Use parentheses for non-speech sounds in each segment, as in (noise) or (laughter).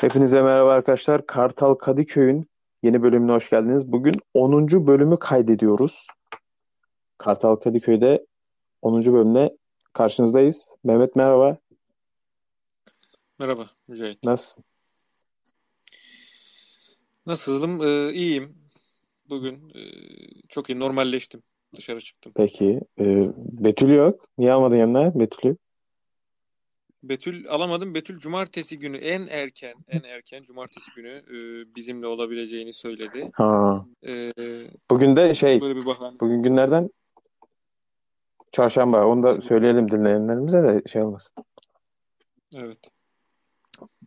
Hepinize merhaba arkadaşlar. Kartal Kadıköy'ün yeni bölümüne hoş geldiniz. Bugün 10. bölümü kaydediyoruz. Kartal Kadıköy'de 10. bölümle karşınızdayız. Mehmet merhaba. Merhaba Mücahit. Nasılsın? Nasılım? Ee, iyiyim. Bugün e, çok iyi normalleştim. Dışarı çıktım. Peki. Ee, Betül yok. Niye almadın yanına Betül'ü? Betül alamadım. Betül cumartesi günü en erken en erken cumartesi günü e, bizimle olabileceğini söyledi. Ha. E, Bugün de şey, böyle bir bahane. bugün günlerden çarşamba. Onu da söyleyelim dinleyenlerimize de şey olmasın. Evet.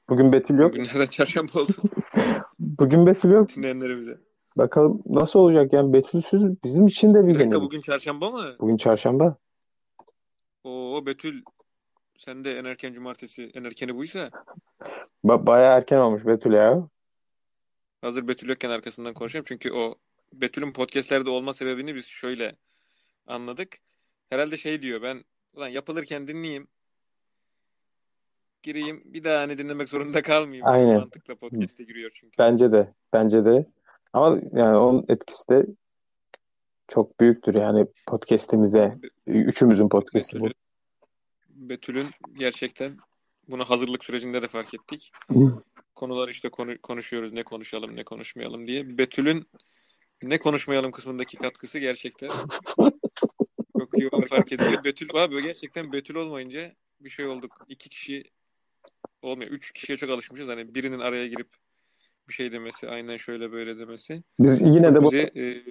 Bugün Betül yok. Günlerden çarşamba oldu (laughs) Bugün Betül yok. dinleyenlerimize. Bakalım nasıl olacak yani Betül'süz bizim için de bir Bir dakika deneyim. bugün çarşamba mı? Bugün çarşamba. Oo Betül sen de en erken cumartesi en erkeni buysa Ba bayağı erken olmuş Betül ya. hazır Betül yokken arkasından konuşayım. Çünkü o Betül'ün podcastlerde olma sebebini biz şöyle anladık. Herhalde şey diyor ben ulan yapılırken dinleyeyim. Gireyim bir daha hani dinlemek zorunda kalmayayım. Aynen. mantıkla podcast'e giriyor çünkü. Bence de. Bence de. Ama yani onun etkisi de çok büyüktür. Yani podcast'imize. Üçümüzün podcast'i bu. Betül'ün gerçekten buna hazırlık sürecinde de fark ettik. Konular işte konu, konuşuyoruz ne konuşalım ne konuşmayalım diye. Betül'ün ne konuşmayalım kısmındaki katkısı gerçekten (laughs) çok iyi fark ediliyor. Betül abi gerçekten Betül olmayınca bir şey olduk. İki kişi olmuyor. Üç kişiye çok alışmışız. Hani birinin araya girip bir şey demesi, aynen şöyle böyle demesi. Biz yine Çok de bu bizi e,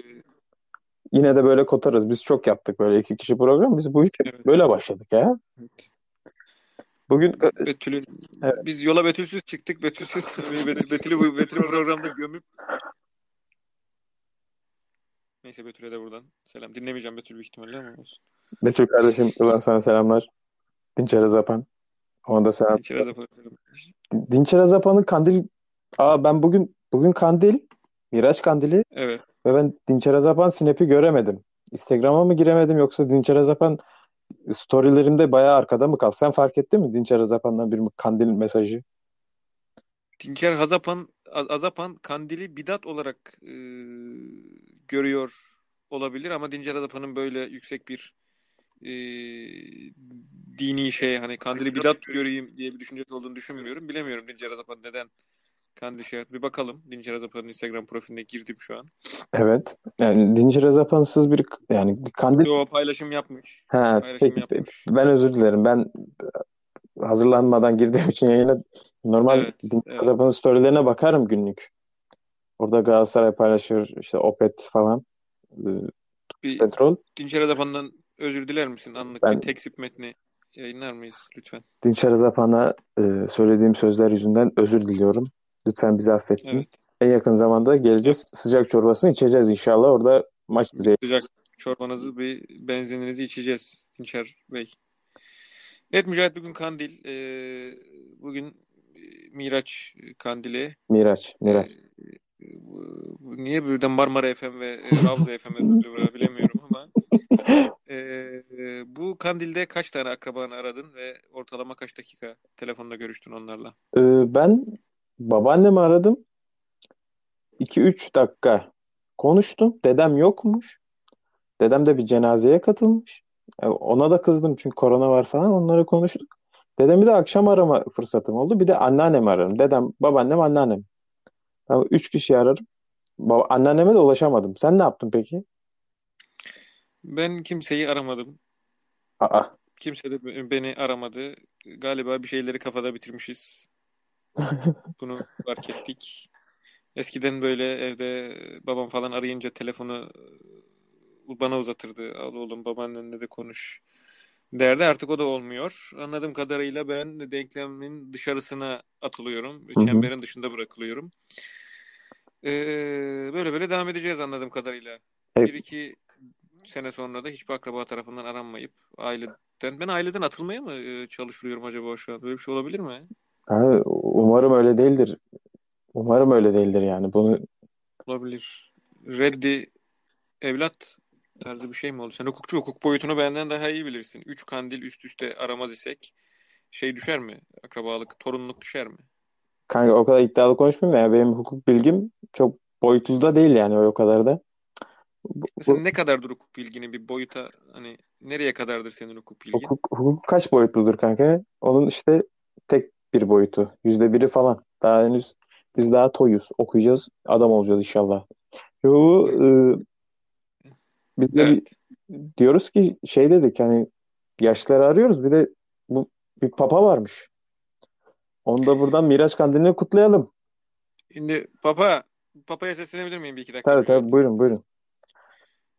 yine de böyle kotarız. Biz çok yaptık böyle iki kişi program. Biz bu işe Evet. böyle başladık ya. Bugün Betül'ün Evet. biz yola Betülsüz çıktık. Betülsüz Betül, Betül'ü bu Betül'ü programda gömüp Neyse Betül'e de buradan selam. Dinlemeyeceğim Betül büyük ihtimalle ama olsun. Betül kardeşim buradan sana selamlar. Dinçer Azapan. Ona da selam. Dinçer Azapan'ın kandil Aa ben bugün bugün kandil Miraç kandili Evet. ve ben Dinçer Azapan Snap'i göremedim. Instagram'a mı giremedim yoksa Dinçer Azapan storylerimde bayağı arkada mı kaldı? Sen fark ettin mi Dinçer Azapan'dan bir kandil mesajı? Dinçer Hazapan Azapan Kandil'i bidat olarak e, görüyor olabilir ama Dinçer Azapan'ın böyle yüksek bir e, dini şey hani Kandil'i bidat göreyim diye bir düşüncesi olduğunu düşünmüyorum. Bilemiyorum Dinçer Azapan neden Kandil yaptı. Bir bakalım. Dinçer Azapan'ın Instagram profiline girdim şu an. Evet. Yani Dinçer Azapan'sız bir yani bir kandil O paylaşım yapmış. Ha, Paylaşım peki yapmış. ben özür dilerim. Ben hazırlanmadan girdiğim için yayına normal Evet, Dinçer evet. Azapan'ın storylerine bakarım günlük. Orada Galatasaray paylaşır, işte Opet falan. Bir Petrol. Dinçer Azapan'dan özür diler misin? Anlık Ben bir teksip metni yayınlar mıyız lütfen? Dinçer Azapan'a e, söylediğim sözler yüzünden özür diliyorum. Lütfen bizi affedin. Evet. En yakın zamanda geleceğiz. Sıcak çorbasını içeceğiz inşallah. Orada maç izleyeceğiz. sıcak çorbanızı, bir benzininizi içeceğiz Dinçer Bey. Evet Mücahit bugün Kandil. Ee, bugün e, Miraç Kandili. Miraç, Miraç. Ee, niye birden Marmara FM ve e, Ravza FM'e döndü bilemiyorum ama (laughs) e, e, bu Kandil'de kaç tane akrabanı aradın ve ortalama kaç dakika telefonda görüştün onlarla? Ee, ben babaannemi aradım. 2-3 dakika konuştum. Dedem yokmuş. Dedem de bir cenazeye katılmış. E, Ona da kızdım çünkü korona var falan. Onları konuştuk. Dedemi de akşam arama fırsatım oldu. Bir de anneannemi ararım. Dedem, babaannem, anneannem. Tamam, üç kişi ararım. Baba, anneanneme de ulaşamadım. Sen ne yaptın peki? Ben kimseyi aramadım. Aa, Kimse de beni aramadı. Galiba bir şeyleri kafada bitirmişiz. Bunu fark ettik. Eskiden böyle evde babam falan arayınca telefonu e, bana uzatırdı. Al oğlum babaannenle de konuş derdi. Artık o da olmuyor. Anladığım kadarıyla ben denklemin dışarısına atılıyorum. Hı hı. Çemberin dışında bırakılıyorum. Ee, böyle böyle devam edeceğiz anladığım kadarıyla. hep Bir iki sene sonra da hiçbir akraba tarafından aranmayıp aileden ben aileden atılmaya mı e, çalışıyorum acaba şu an? Böyle bir şey olabilir mi? Ha, umarım öyle değildir. Umarım öyle değildir yani. Bunu Olabilir. Reddi evlat tarzı bir şey mi oldu? Sen hukukçu hukuk boyutunu benden daha iyi bilirsin. Üç kandil üst üste aramaz isek şey düşer mi? Akrabalık, torunluk düşer mi? kanka o kadar iddialı konuşmayayım da ya benim hukuk bilgim çok boyutlu da değil yani o kadar da. Bu, Mesela bu ne kadardır hukuk bilgini bir boyuta hani nereye kadardır senin hukuk bilgin? hukuk, hukuk kaç boyutludur kanka? Onun işte tek bir boyutu. Yüzde biri falan. Daha henüz biz daha toyuz. Okuyacağız. Adam olacağız inşallah. Yo, e, biz de Evet. diyoruz ki şey dedik hani yaşları arıyoruz. Bir de bu bir papa varmış. Onu da buradan Miraç Kandili'ni kutlayalım. Şimdi Papa, Papa'ya seslenebilir miyim bir iki dakika? Tabii tabii buyurun buyurun.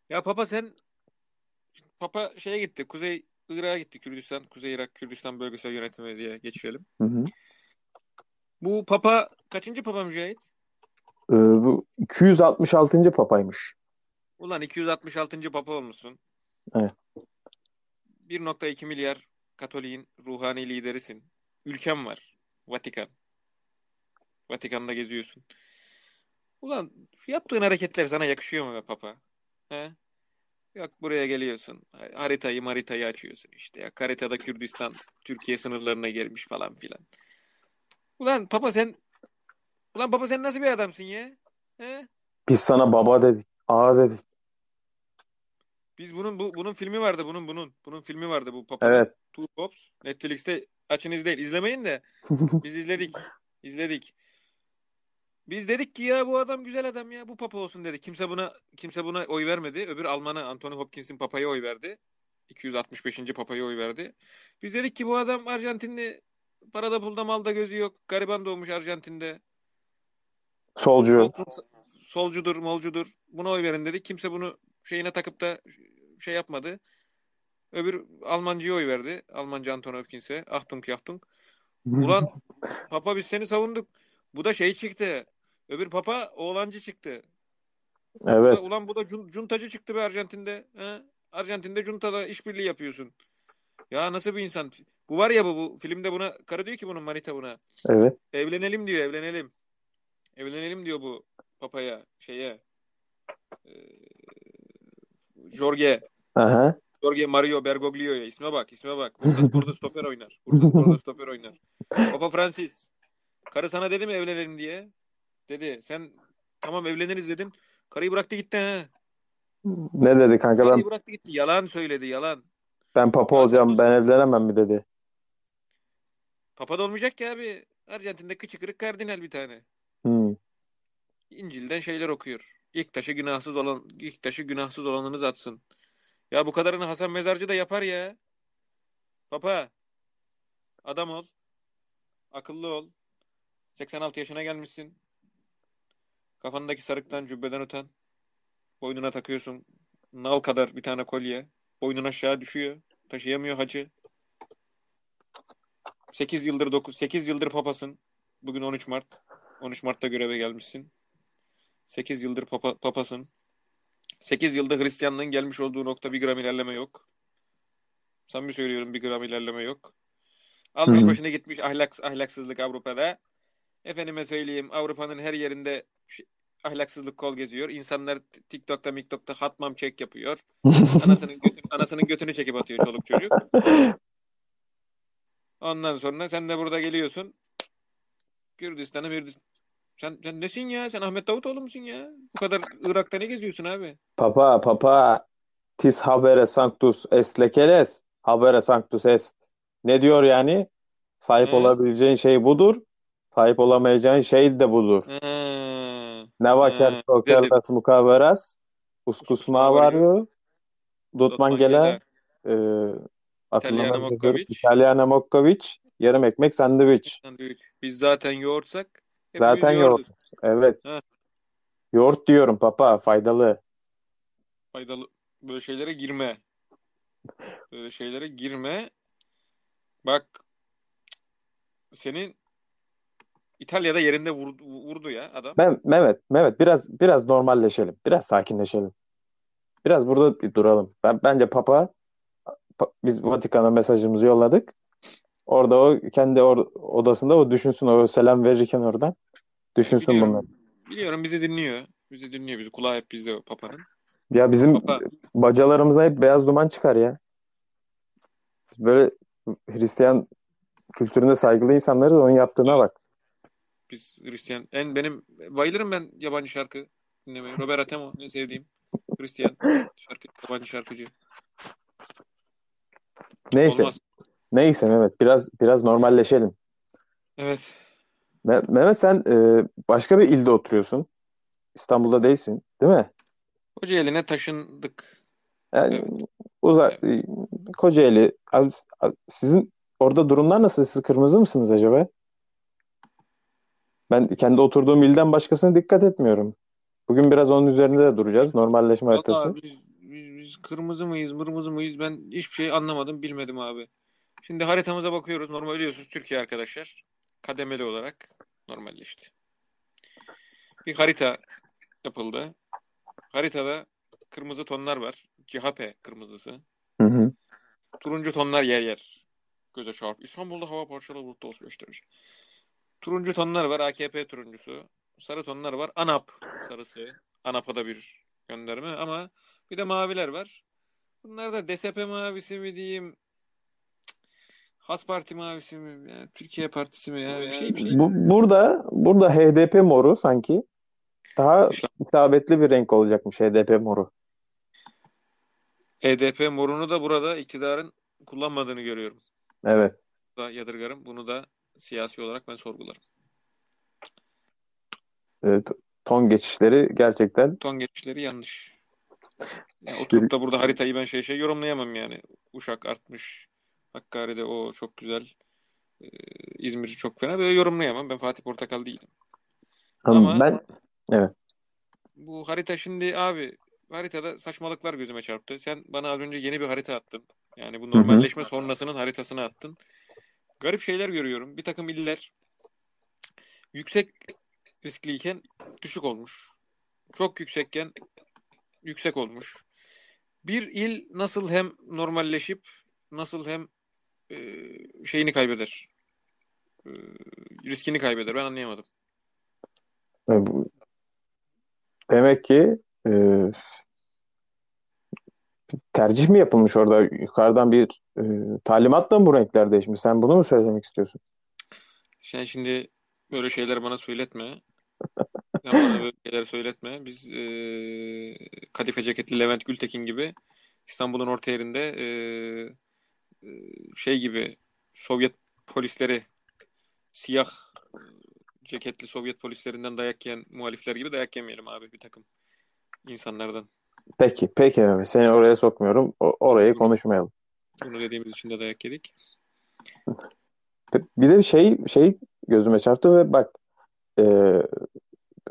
Ya Papa sen Papa şeye gitti. Kuzey Irak'a gitti. Kürdistan, Kuzey Irak Kürdistan bölgesel yönetimi diye geçirelim. Hı hı. Bu Papa kaçıncı Papa Mücahit? Ee, bu 266. papaymış. Ulan 266. Papa olmuşsun. Evet. 1.2 milyar Katolik'in ruhani liderisin. Ülkem var. Vatikan. Vatikan'da geziyorsun. Ulan yaptığın hareketler sana yakışıyor mu be Papa? He? Yok buraya geliyorsun. Haritayı haritayı açıyorsun işte. Ya haritada Kürdistan Türkiye sınırlarına gelmiş falan filan. Ulan Papa sen Ulan Papa sen nasıl bir adamsın ya? He? Biz sana baba dedik. Ağa dedik. Biz bunun bu bunun filmi vardı bunun bunun bunun filmi vardı bu Papa'nın Evet. Two Pops Netflix'te açın izleyin. İzlemeyin de (laughs) biz izledik. İzledik. Biz dedik ki ya bu adam güzel adam ya bu papa olsun dedi. Kimse buna kimse buna oy vermedi. Öbür Almanı Anthony Hopkins'in papaya oy verdi. 265. papaya oy verdi. Biz dedik ki bu adam Arjantinli parada pulda malda gözü yok. Gariban doğmuş Arjantin'de. Solcu. Sol- solcudur, molcudur. Buna oy verin dedik. Kimse bunu şeyine takıp da şey yapmadı. Öbür Almancıya oy verdi. Almancı Anthony Hopkins'e. Achtung Achtung. (laughs) Ulan papa biz seni savunduk. Bu da şey çıktı. Öbür papa oğlancı çıktı. Bu Evet. da- ulan bu da cun- cuntacı çıktı be Arjantin'de. He? Arjantin'de cuntada işbirliği yapıyorsun. Ya nasıl bir insan? Bu var ya bu, bu filmde buna karı diyor ki bunun manita buna. Evet. Evlenelim diyor, evlenelim. Evlenelim diyor bu papaya, şeye. Ee, Jorge. Aha. Jorge Mario Bergoglio'ya isme bak, isme bak. Bursaspor'da stoper oynar. Bursaspor'da stoper oynar. Papa Francis. Karı sana dedi mi evlenelim diye? Dedi. Sen tamam evleniriz dedin. Karıyı bıraktı gitti ha. Ne dedi kanka ben Karıyı bıraktı gitti. Yalan söyledi, yalan. ben papa olacağım ben evlenemem mi dedi. Papa da olmayacak ki abi. Arjantin'de kıçı kırık kardinal bir tane. Hmm. İncil'den şeyler okuyor. İlk taşı günahsız olan ilk taşı günahsız olanınız atsın. Ya bu kadarını Hasan Mezarcı da yapar ya. Papa adam ol. Akıllı ol. 86 yaşına gelmişsin. Kafandaki sarıktan cübbeden utan. Boynuna takıyorsun. Nal kadar bir tane kolye. Boynun aşağı düşüyor. Taşıyamıyor hacı. 8 yıldır 9 8 yıldır papasın. Bugün 13 Mart. 13 Mart'ta göreve gelmişsin. 8 yıldır papa, papasın. 8 yılda Hristiyanlığın gelmiş olduğu nokta bir gram ilerleme yok. Samimi söylüyorum bir gram ilerleme yok. Almış başına gitmiş ahlak, ahlaksızlık Avrupa'da. Efendime söyleyeyim Avrupa'nın her yerinde ahlaksızlık kol geziyor. İnsanlar TikTok'ta, MikTok'ta hatmam çek yapıyor. (laughs) Anasının götünü, anasının götünü çekip atıyor çoluk çocuk. Ondan sonra sen de burada geliyorsun. Kürdistan'ı Mürdistan. Sen, sen nesin ya? Sen Ahmet Davutoğlu musun ya? Bu kadar Irak'ta ne geziyorsun abi? Papa papa tis habere sanctus est lekeles habere sanctus est. Ne diyor yani? Sahip He? olabileceğin şey budur. Sahip olamayacağın şey de budur. Ha, Neva ha, quer güzel trocar dedin. das mucaveras, uskus mavario, dutman gele, e, hatırlamaya İtalyana Mokkovic, yarım ekmek sandviç. sandviç. Biz zaten yoğurtsak Zaten yoğurt. Evet. Ha, Yoğurt diyorum papa, faydalı. faydalı. Böyle şeylere girme. Böyle şeylere girme. Bak senin İtalya'da yerinde vurdu, vurdu ya adam. Meh- Mehmet, Mehmet biraz biraz normalleşelim. Biraz sakinleşelim. Biraz burada bir duralım. Ben bence papa pa- biz Vatikan'a mesajımızı yolladık. Orada o kendi or- odasında o düşünsün o selam verirken oradan düşünsün bunları. Biliyorum. Biliyorum bizi dinliyor. Bizi dinliyor. Bizi kulağı hep bizde papanın. Ya bizim Papa bacalarımızda hep beyaz duman çıkar ya. Böyle Hristiyan kültüründe saygılı insanlarız onun yaptığına bak. Biz Hristiyan. En benim bayılırım ben yabancı şarkı dinlemeye. Robert Atemo en sevdiğim Hristiyan şarkı, yabancı şarkıcı. Neyse. Olmaz. Neyse Mehmet biraz biraz normalleşelim. Evet. Me- Mehmet sen e, başka bir ilde oturuyorsun. İstanbul'da değilsin, değil mi? Kocaeli'ne taşındık. Yani Evet. uzak e, Kocaeli. Abi, sizin orada durumlar nasıl? Siz kırmızı mısınız acaba? Ben kendi oturduğum ilden başkasına dikkat etmiyorum. Bugün biraz onun üzerinde de duracağız. Normalleşme haritası. Vallahi biz, biz, biz kırmızı mıyız, mırmızı mıyız? Ben hiçbir şey anlamadım, bilmedim abi. Şimdi haritamıza bakıyoruz. Normal biliyorsunuz Türkiye arkadaşlar. Kademeli olarak normalleşti. Bir harita yapıldı. Haritada kırmızı tonlar var. CHP kırmızısı. Hı hı. Turuncu tonlar yer yer. Göze çarp. İstanbul'da hava parçalı bulutlu olsun gösterir. Turuncu tonlar var. AKP turuncusu. Sarı tonlar var. ANAP sarısı. ANAP'a da bir gönderme ama bir de maviler var. Bunlar da DSP mavisi mi diyeyim? Has Parti mavisi mi? Yani Türkiye Partisi mi? Ya? Bir şey, bir şey. Bu, burada burada HDP moru sanki daha isabetli bir renk olacakmış HDP moru. HDP morunu da burada iktidarın kullanmadığını görüyorum. Evet. Da yadırgarım. Bunu da siyasi olarak ben sorgularım. Evet. Ton geçişleri gerçekten Ton geçişleri yanlış. Ya oturup da burada haritayı ben şey şey yorumlayamam yani. Uşak artmış. Hakkari'de o çok güzel. Ee, İzmir çok fena. Böyle yorumlayamam. Ben Fatih Portakal değilim. Ama- ben evet. Bu harita şimdi abi haritada saçmalıklar gözüme çarptı. Sen bana az önce yeni bir harita attın. Yani bu normalleşme sonrasının haritasını attın. Garip şeyler görüyorum. Bir takım iller yüksek riskliyken düşük olmuş. Çok yüksekken yüksek olmuş. Bir il nasıl hem normalleşip nasıl hem e, şeyini kaybeder. E, riskini kaybeder. Ben anlayamadım. Demek ki e, tercih mi yapılmış orada? Yukarıdan bir e, talimatla mı bu renkler değişmiş? Sen bunu mu söylemek istiyorsun? Sen şimdi böyle şeyler bana söyletme. (laughs) Sen bana böyle şeyler söyletme. Biz e, kadife ceketli Levent Gültekin gibi İstanbul'un orta yerinde e, e, şey gibi Sovyet polisleri siyah ceketli Sovyet polislerinden dayak yiyen muhalifler gibi dayak yemeyelim abi bir takım insanlardan. Peki, peki Mehmet. Seni oraya sokmuyorum. O- orayı konuşmayalım. Bunu dediğimiz için de dayak yedik. Bir de şey şey gözüme çarptı ve bak e,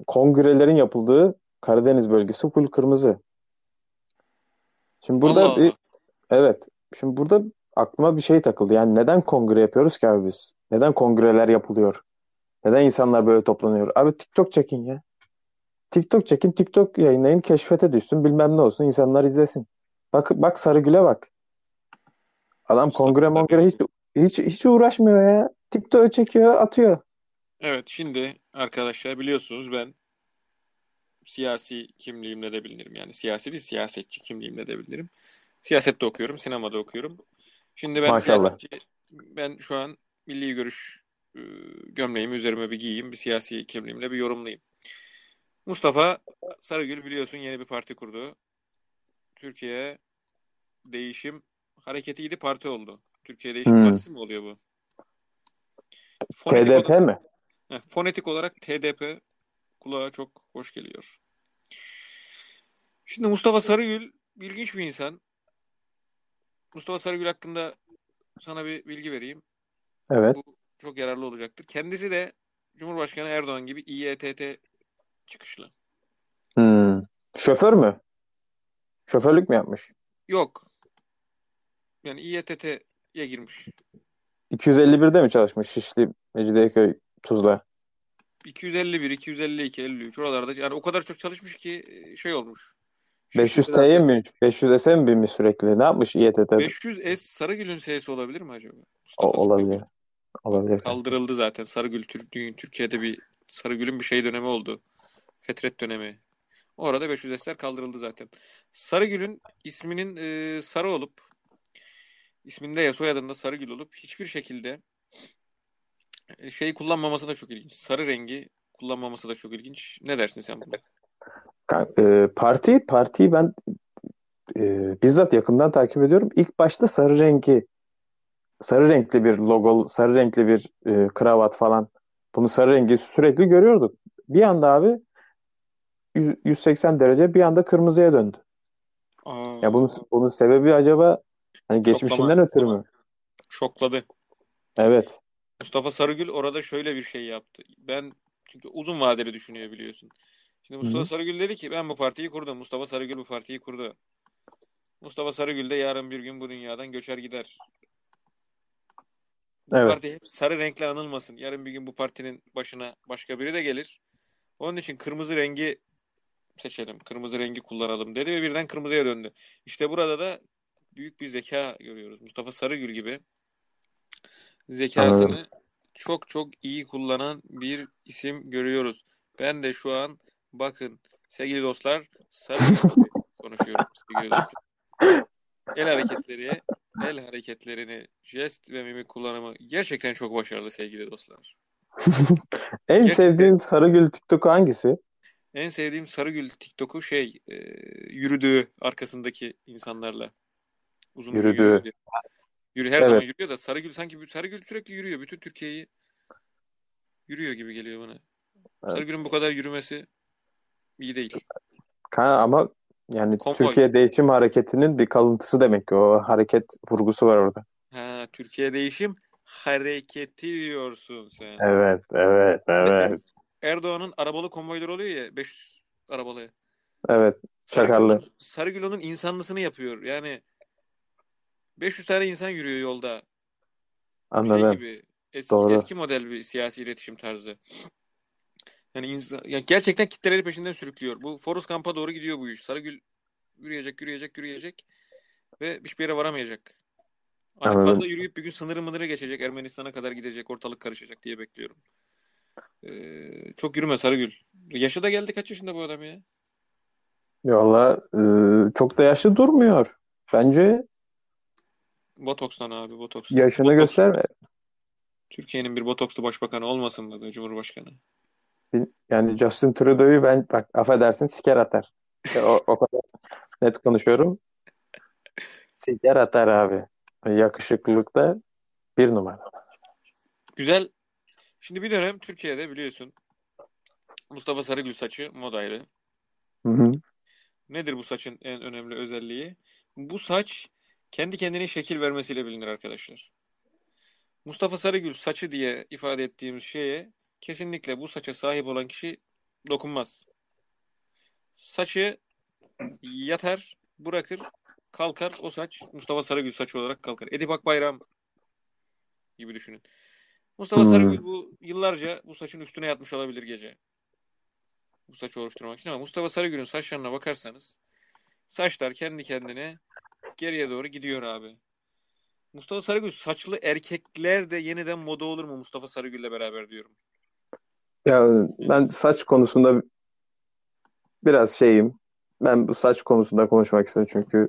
kongrelerin yapıldığı Karadeniz bölgesi full kırmızı. Şimdi burada Allah bir evet. Şimdi burada aklıma bir şey takıldı. Yani neden kongre yapıyoruz ki abi biz? Neden kongreler yapılıyor? Neden insanlar böyle toplanıyor? Abi TikTok çekin ya. TikTok çekin, TikTok yayınlayın, keşfete düşsün, bilmem ne olsun, insanlar izlesin. Bak bak Sarıgül'e bak. Adam Mustafa kongre mongre hiç hiç hiç uğraşmıyor ya. TikTok'u çekiyor, atıyor. Evet şimdi arkadaşlar biliyorsunuz ben siyasi kimliğimle de bilinirim. Yani siyasi değil siyasetçi kimliğimle de bilinirim. Siyasette okuyorum, sinemada okuyorum. Şimdi ben Maşallah. siyasetçi, ben şu an milli görüş e, gömleğimi üzerime bir giyeyim, bir siyasi kimliğimle bir yorumlayayım. Mustafa Sarıgül biliyorsun yeni bir parti kurdu. Türkiye Değişim Hareketi'ydi parti oldu. Türkiye Değişim Hmm. Partisi mi oluyor bu? Fonetik TDP olarak- mi? Heh, fonetik olarak TDP kulağa çok hoş geliyor. Şimdi Mustafa Sarıgül ilginç bir insan. Mustafa Sarıgül hakkında sana bir bilgi vereyim. Evet. Bu çok yararlı olacaktır. Kendisi de Cumhurbaşkanı Erdoğan gibi İETT çıkışlı. Hmm. Şoför mü? Şoförlük mü yapmış? Yok. Yani İETT'ye girmiş. 251'de mi çalışmış Şişli, Mecidiyeköy, Tuzla? 251, 252, 53 oralarda yani o kadar çok çalışmış ki şey olmuş. 500 Şişli'de T'ye mi? 500 S'e mi binmiş sürekli? Ne yapmış İETT? 500 S Sarıgül'ün S'si olabilir mi acaba? O, olabilir. Sarıgül. Olabilir. Kaldırıldı zaten. Sarıgül Türk Türkiye'de bir Sarıgül'ün bir şey dönemi oldu. Fetret dönemi. Orada 500 S'ler kaldırıldı zaten. Sarıgül'ün isminin e, Sarı olup isminde ya soyadında Sarıgül olup hiçbir şekilde Şey kullanmaması da çok ilginç. Sarı rengi kullanmaması da çok ilginç. Ne dersin sen buna? E, parti partiyi ben e, bizzat yakından takip ediyorum. İlk başta sarı rengi sarı renkli bir logo, sarı renkli bir e, kravat falan. Bunu sarı rengi sürekli görüyorduk. Bir anda abi 100 180 derece bir anda kırmızıya döndü. Aa, Ya bunun bunun sebebi acaba hani geçmişinden Şoklama. ötürü mü? şokladı. Evet. Mustafa Sarıgül orada şöyle bir şey yaptı. Ben çünkü uzun vadeli düşünüyor biliyorsun. Şimdi Mustafa Hı. Sarıgül dedi ki ben bu partiyi kurdum. Mustafa Sarıgül bu partiyi kurdu. Mustafa Sarıgül de yarın bir gün bu dünyadan göçer gider. Bu Evet. parti hep sarı renkle anılmasın. Yarın bir gün bu partinin başına başka biri de gelir. Onun için kırmızı rengi seçelim. Kırmızı rengi kullanalım dedi ve birden kırmızıya döndü. İşte burada da büyük bir zeka görüyoruz. Mustafa Sarıgül gibi zekasını Anladım. çok çok iyi kullanan bir isim görüyoruz. Ben de şu an bakın sevgili dostlar Sarıgül (laughs) konuşuyorum sevgili dostlar. El hareketleri, el hareketlerini, jest ve mimik kullanımı gerçekten çok başarılı sevgili dostlar. (laughs) En Gerçekten- sevdiğin Sarıgül TikTok'u hangisi? En sevdiğim Sarıgül TikTok'u şey e, yürüdüğü arkasındaki insanlarla. Uzun Yürüdüğü. yürüyor. Yürü, her Evet. zaman yürüyor da Sarıgül sanki Sarıgül sürekli yürüyor. Bütün Türkiye'yi yürüyor gibi geliyor bana. Evet. Sarıgül'ün bu kadar yürümesi iyi değil. Ama yani Konvoy. Türkiye Değişim Hareketi'nin bir kalıntısı demek ki. O hareket vurgusu var orada. Ha, Türkiye değişim hareketi diyorsun sen. Evet, evet, evet. Erdoğan'ın arabalı konvoyları oluyor ya 500 arabalı. Evet, çakarlı. Sarıgül, onun insanlısını yapıyor. Yani 500 tane insan yürüyor yolda. Şey Anladım. gibi eski, Doğru. eski model bir siyasi iletişim tarzı. Yani, insan, yani gerçekten kitleleri peşinden sürüklüyor. Bu Forrest Gump'a doğru gidiyor bu iş. Sarıgül yürüyecek, yürüyecek, yürüyecek ve hiçbir yere varamayacak. Fazla yürüyüp bir gün sınırı mınırı geçecek, Ermenistan'a kadar gidecek, ortalık karışacak diye bekliyorum. Ee, çok yürüme Sarıgül. Yaşı da geldi kaç yaşında bu adam ya? Valla e, çok da yaşlı durmuyor. Bence Botoks'tan abi, Botoks. yaşını Botoks. gösterme. Türkiye'nin bir botokslu başbakanı olmasın mı be Cumhurbaşkanı? Yani Justin Trudeau'yu ben bak affedersin siker atar. O, o kadar (laughs) net konuşuyorum. Siker atar abi. Yakışıklılıkta bir numara. Güzel. Şimdi bir dönem Türkiye'de biliyorsun Mustafa Sarıgül saçı modaydı. Hı hı. Nedir bu saçın en önemli özelliği? Bu saç kendi kendine şekil vermesiyle bilinir arkadaşlar. Mustafa Sarıgül saçı diye ifade ettiğimiz şeye kesinlikle bu saça sahip olan kişi dokunmaz. Saçı yatar, bırakır, kalkar. O saç Mustafa Sarıgül saçı olarak kalkar. Edip Akbayram gibi düşünün. Mustafa Hmm. Sarıgül bu yıllarca bu saçın üstüne yatmış olabilir gece. Bu saçı oluşturmak için ama Mustafa Sarıgül'ün saçlarına bakarsanız saçlar kendi kendine geriye doğru gidiyor abi. Mustafa Sarıgül saçlı erkekler de yeniden moda olur mu Mustafa Sarıgül'le beraber diyorum. Ya ben saç konusunda biraz şeyim. Ben bu saç konusunda konuşmak istedim çünkü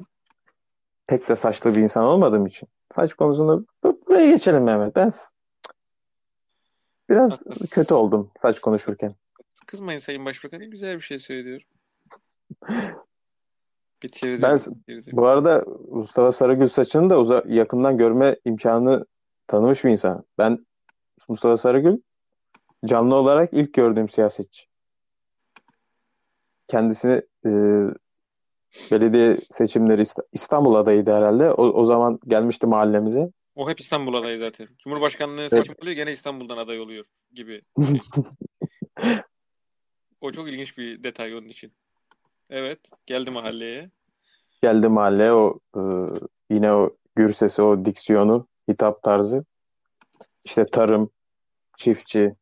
pek de saçlı bir insan olmadığım için. Saç konusunda bu- buraya geçelim Mehmet. Ben biraz Haklısın. kötü oldum saç konuşurken. Kızmayın Sayın Başbakanım güzel bir şey söylüyorum. Bitirdim. Ben bitirdim. bu arada Mustafa Sarıgül saçını da uza yakından görme imkanı tanımış bir insan. Ben Mustafa Sarıgül canlı olarak ilk gördüğüm siyasetçi. Kendisini e, belediye seçimleri İst- İstanbul adayıydı herhalde. O, o zaman gelmişti mahallemize. O hep İstanbul adayı zaten. Cumhurbaşkanlığı Evet. seçim oluyor gene İstanbul'dan aday oluyor gibi. (laughs) O çok ilginç bir detay onun için. Evet, geldi mahalleye. Geldi mahalleye o e, yine o gür sesi, o diksiyonu, hitap tarzı. İşte tarım, çiftçi.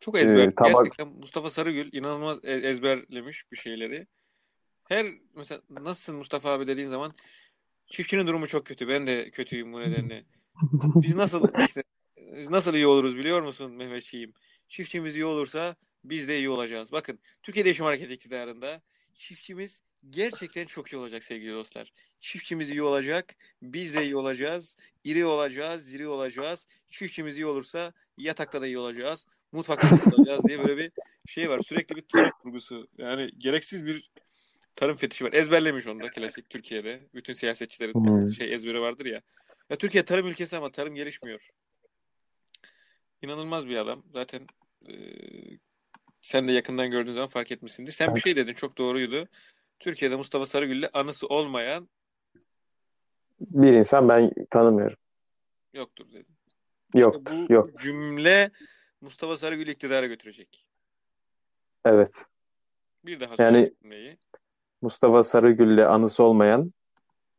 Çok ezber. Ee, tabak- Gerçekten Mustafa Sarıgül inanılmaz e- ezberlemiş bir şeyleri. Her mesela nasılsın Mustafa abi dediğin zaman çiftçinin durumu çok kötü. Ben de kötüyüm bu nedenle. (laughs) Biz nasıl işte nasıl iyi oluruz biliyor musun Mehmetçiğim? Çiftçimiz iyi olursa biz de iyi olacağız. Bakın Türkiye Değişim Hareketi iktidarında çiftçimiz gerçekten çok iyi olacak sevgili dostlar. Çiftçimiz iyi olacak, biz de iyi olacağız, iri olacağız, diri olacağız. Çiftçimiz iyi olursa yatakta da iyi olacağız, mutfakta da iyi olacağız diye böyle bir şey var. Sürekli bir tarım kurgusu. Yani gereksiz bir tarım fetişi var. Ezberlemiş onu da klasik Türkiye'de. Bütün siyasetçilerin Hmm. şey ezberi vardır ya. Ya Türkiye tarım ülkesi ama tarım gelişmiyor. İnanılmaz bir adam. Zaten e, sen de yakından gördüğün zaman fark etmişsindir. Sen bir şey dedin çok doğruydu. Türkiye'de Mustafa Sarıgül'le anısı olmayan Bir insan ben tanımıyorum. yoktur dedin. Yok, İşte bu yok. cümle Mustafa Sarıgül'ü iktidara götürecek. Evet. Bir daha Yani- cümleyi. Mustafa Sarıgül'le anısı olmayan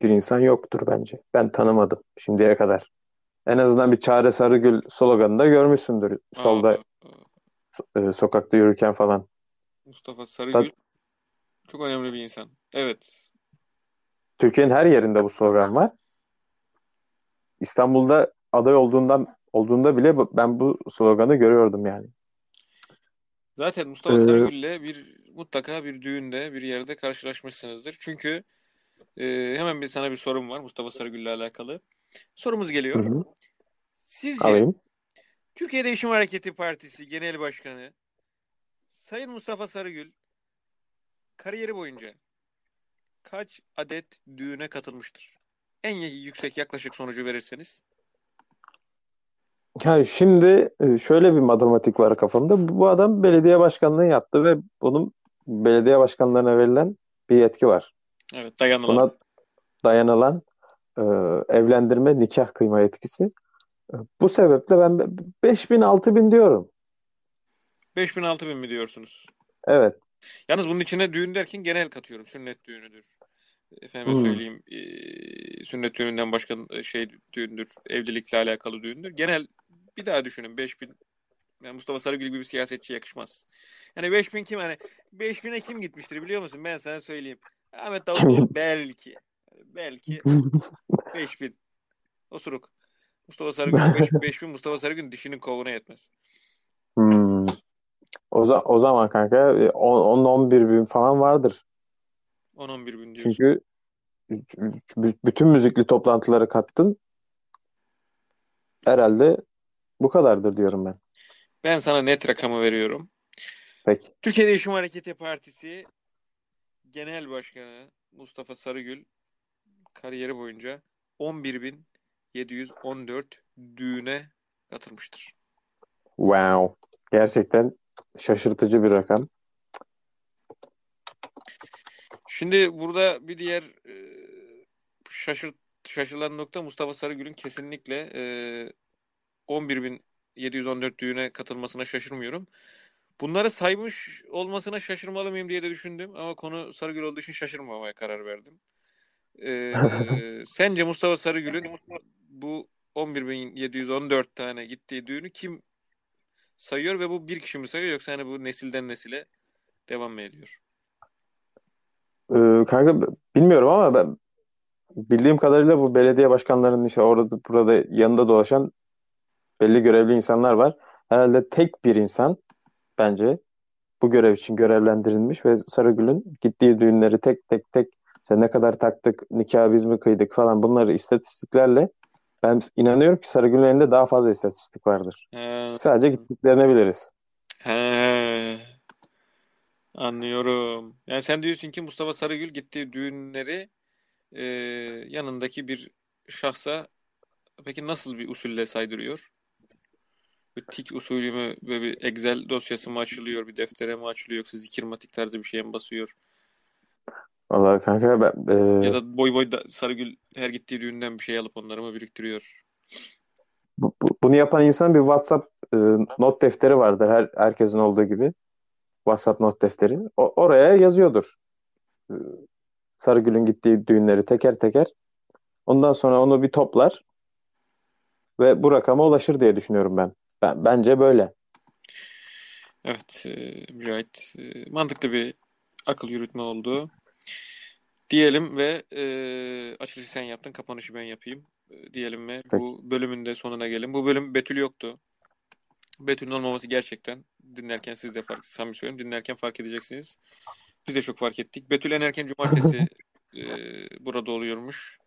bir insan yoktur bence. Ben tanımadım şimdiye kadar. En azından bir Çare Sarıgül sloganında görmüşsündür. Solda Aa, e, sokakta yürürken falan. Mustafa Sarıgül çok önemli bir insan. Evet. Türkiye'nin her yerinde bu slogan var. İstanbul'da aday olduğundan olduğunda bile ben bu sloganı görüyordum yani. Zaten Mustafa Ee, Sarıgül'le bir mutlaka bir düğünde bir yerde karşılaşmışsınızdır. Çünkü e, hemen bir sana bir sorum var Mustafa Sarıgül'le alakalı. Sorumuz Hı geliyor. hı. Sizce Alayım. Türkiye Değişim Hareketi Partisi Genel Başkanı Sayın Mustafa Sarıgül kariyeri boyunca kaç adet düğüne katılmıştır? En yüksek yaklaşık sonucu verirseniz. Ya şimdi e, şöyle bir matematik var kafamda. Bu adam belediye başkanlığı yaptı ve bunun belediye başkanlarına verilen bir yetki var. Evet dayanılan. Buna dayanılan e, evlendirme, nikah kıyma yetkisi. E, Bu sebeple ben 5000 6000 diyorum. 5000 6000 mi diyorsunuz? Evet. Yalnız bunun içine düğün derken genel katıyorum. Sünnet düğünüdür. Efendime Hmm. söyleyeyim e, sünnet düğününden başka e, şey düğündür. Evlilikle alakalı düğündür. Genel bir daha düşünün 5000 yani Mustafa Sarıgül gibi bir siyasetçi yakışmaz. Yani 5000 kim hani 5000'e kim gitmiştir biliyor musun? Ben sana söyleyeyim. Ahmet Davutoğlu (laughs) belki. Belki (laughs) 5000. Osuruk. Mustafa Sarıgül (laughs) 5000 5000 Mustafa Sarıgül dişinin kovuna yetmez. Hmm. O, za- o zaman kanka e, 10-11 bin falan vardır. 10-11 bin diyorsun. Çünkü bütün müzikli toplantıları kattın. Herhalde bu kadardır diyorum ben. Ben sana net rakamı veriyorum. Peki. Türkiye Değişim Hareketi Partisi Genel Başkanı Mustafa Sarıgül kariyeri boyunca 11.714 düğüne katılmıştır. Wow. Gerçekten şaşırtıcı bir rakam. Şimdi burada bir diğer e, şaşırt şaşırılan nokta Mustafa Sarıgül'ün kesinlikle e, 11.714 düğüne katılmasına şaşırmıyorum. Bunları saymış olmasına şaşırmalı mıyım diye de düşündüm ama konu Sarıgül olduğu için şaşırmamaya karar verdim. E, (laughs) sence Mustafa Sarıgül'ün bu 11.714 tane gittiği düğünü kim sayıyor ve bu bir kişi mi sayıyor yoksa hani bu nesilden nesile devam mı ediyor? Ee, kanka bilmiyorum ama ben bildiğim kadarıyla bu belediye başkanlarının işte orada burada yanında dolaşan belli görevli insanlar var. Herhalde tek bir insan bence bu görev için görevlendirilmiş ve Sarıgül'ün gittiği düğünleri tek tek tek işte ne kadar taktık, nikah biz mi kıydık falan bunları istatistiklerle ben inanıyorum ki Sarıgül'ün elinde daha fazla istatistik vardır. Ha, Sadece gittiklerini biliriz. he, anlıyorum. Yani sen diyorsun ki Mustafa Sarıgül gittiği düğünleri e, yanındaki bir şahsa peki nasıl bir usulle saydırıyor? Bir tik usulü mü böyle bir Excel dosyası mı açılıyor, bir deftere mi açılıyor yoksa zikirmatik tarzı bir şeye mi basıyor? Vallahi kanka ben, e, Ya da boy boy da Sarıgül her gittiği düğünden bir şey alıp onları mı biriktiriyor? bu- bu- bunu yapan insan bir WhatsApp e, not defteri vardır her herkesin olduğu gibi. WhatsApp not defteri. O- oraya yazıyordur. E, Sarıgül'ün gittiği düğünleri teker teker. Ondan sonra onu bir toplar ve bu rakama ulaşır diye düşünüyorum ben. Ben bence böyle. Evet, e, Mücahit e, mantıklı bir akıl yürütme oldu. Diyelim ve e, açılışı sen yaptın, kapanışı ben yapayım. E, diyelim ve bu bölümün de sonuna gelin. Bu bölüm Betül yoktu. Betül'ün olmaması gerçekten dinlerken siz de fark, samimi söylüyorum, dinlerken fark edeceksiniz. Biz de çok fark ettik. Betül en erken cumartesi (laughs) e, burada oluyormuş.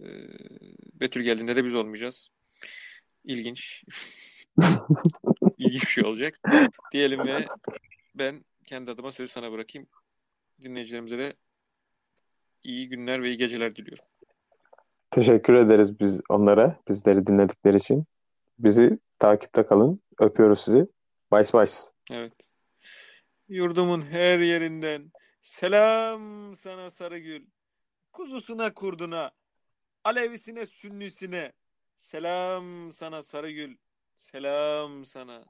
E, Betül geldiğinde de biz olmayacağız. İlginç. (laughs) İlginç bir şey olacak. Diyelim ve ben kendi adıma sözü sana bırakayım. Dinleyicilerimize de iyi günler ve iyi geceler diliyorum. Teşekkür ederiz biz onlara, bizleri dinledikleri için. Bizi takipte kalın. Öpüyoruz sizi. Bays bays. Evet. Yurdumun her yerinden selam sana Sarıgül. Kuzusuna kurduna, Alevisine sünnisine selam sana Sarıgül. Selam sana.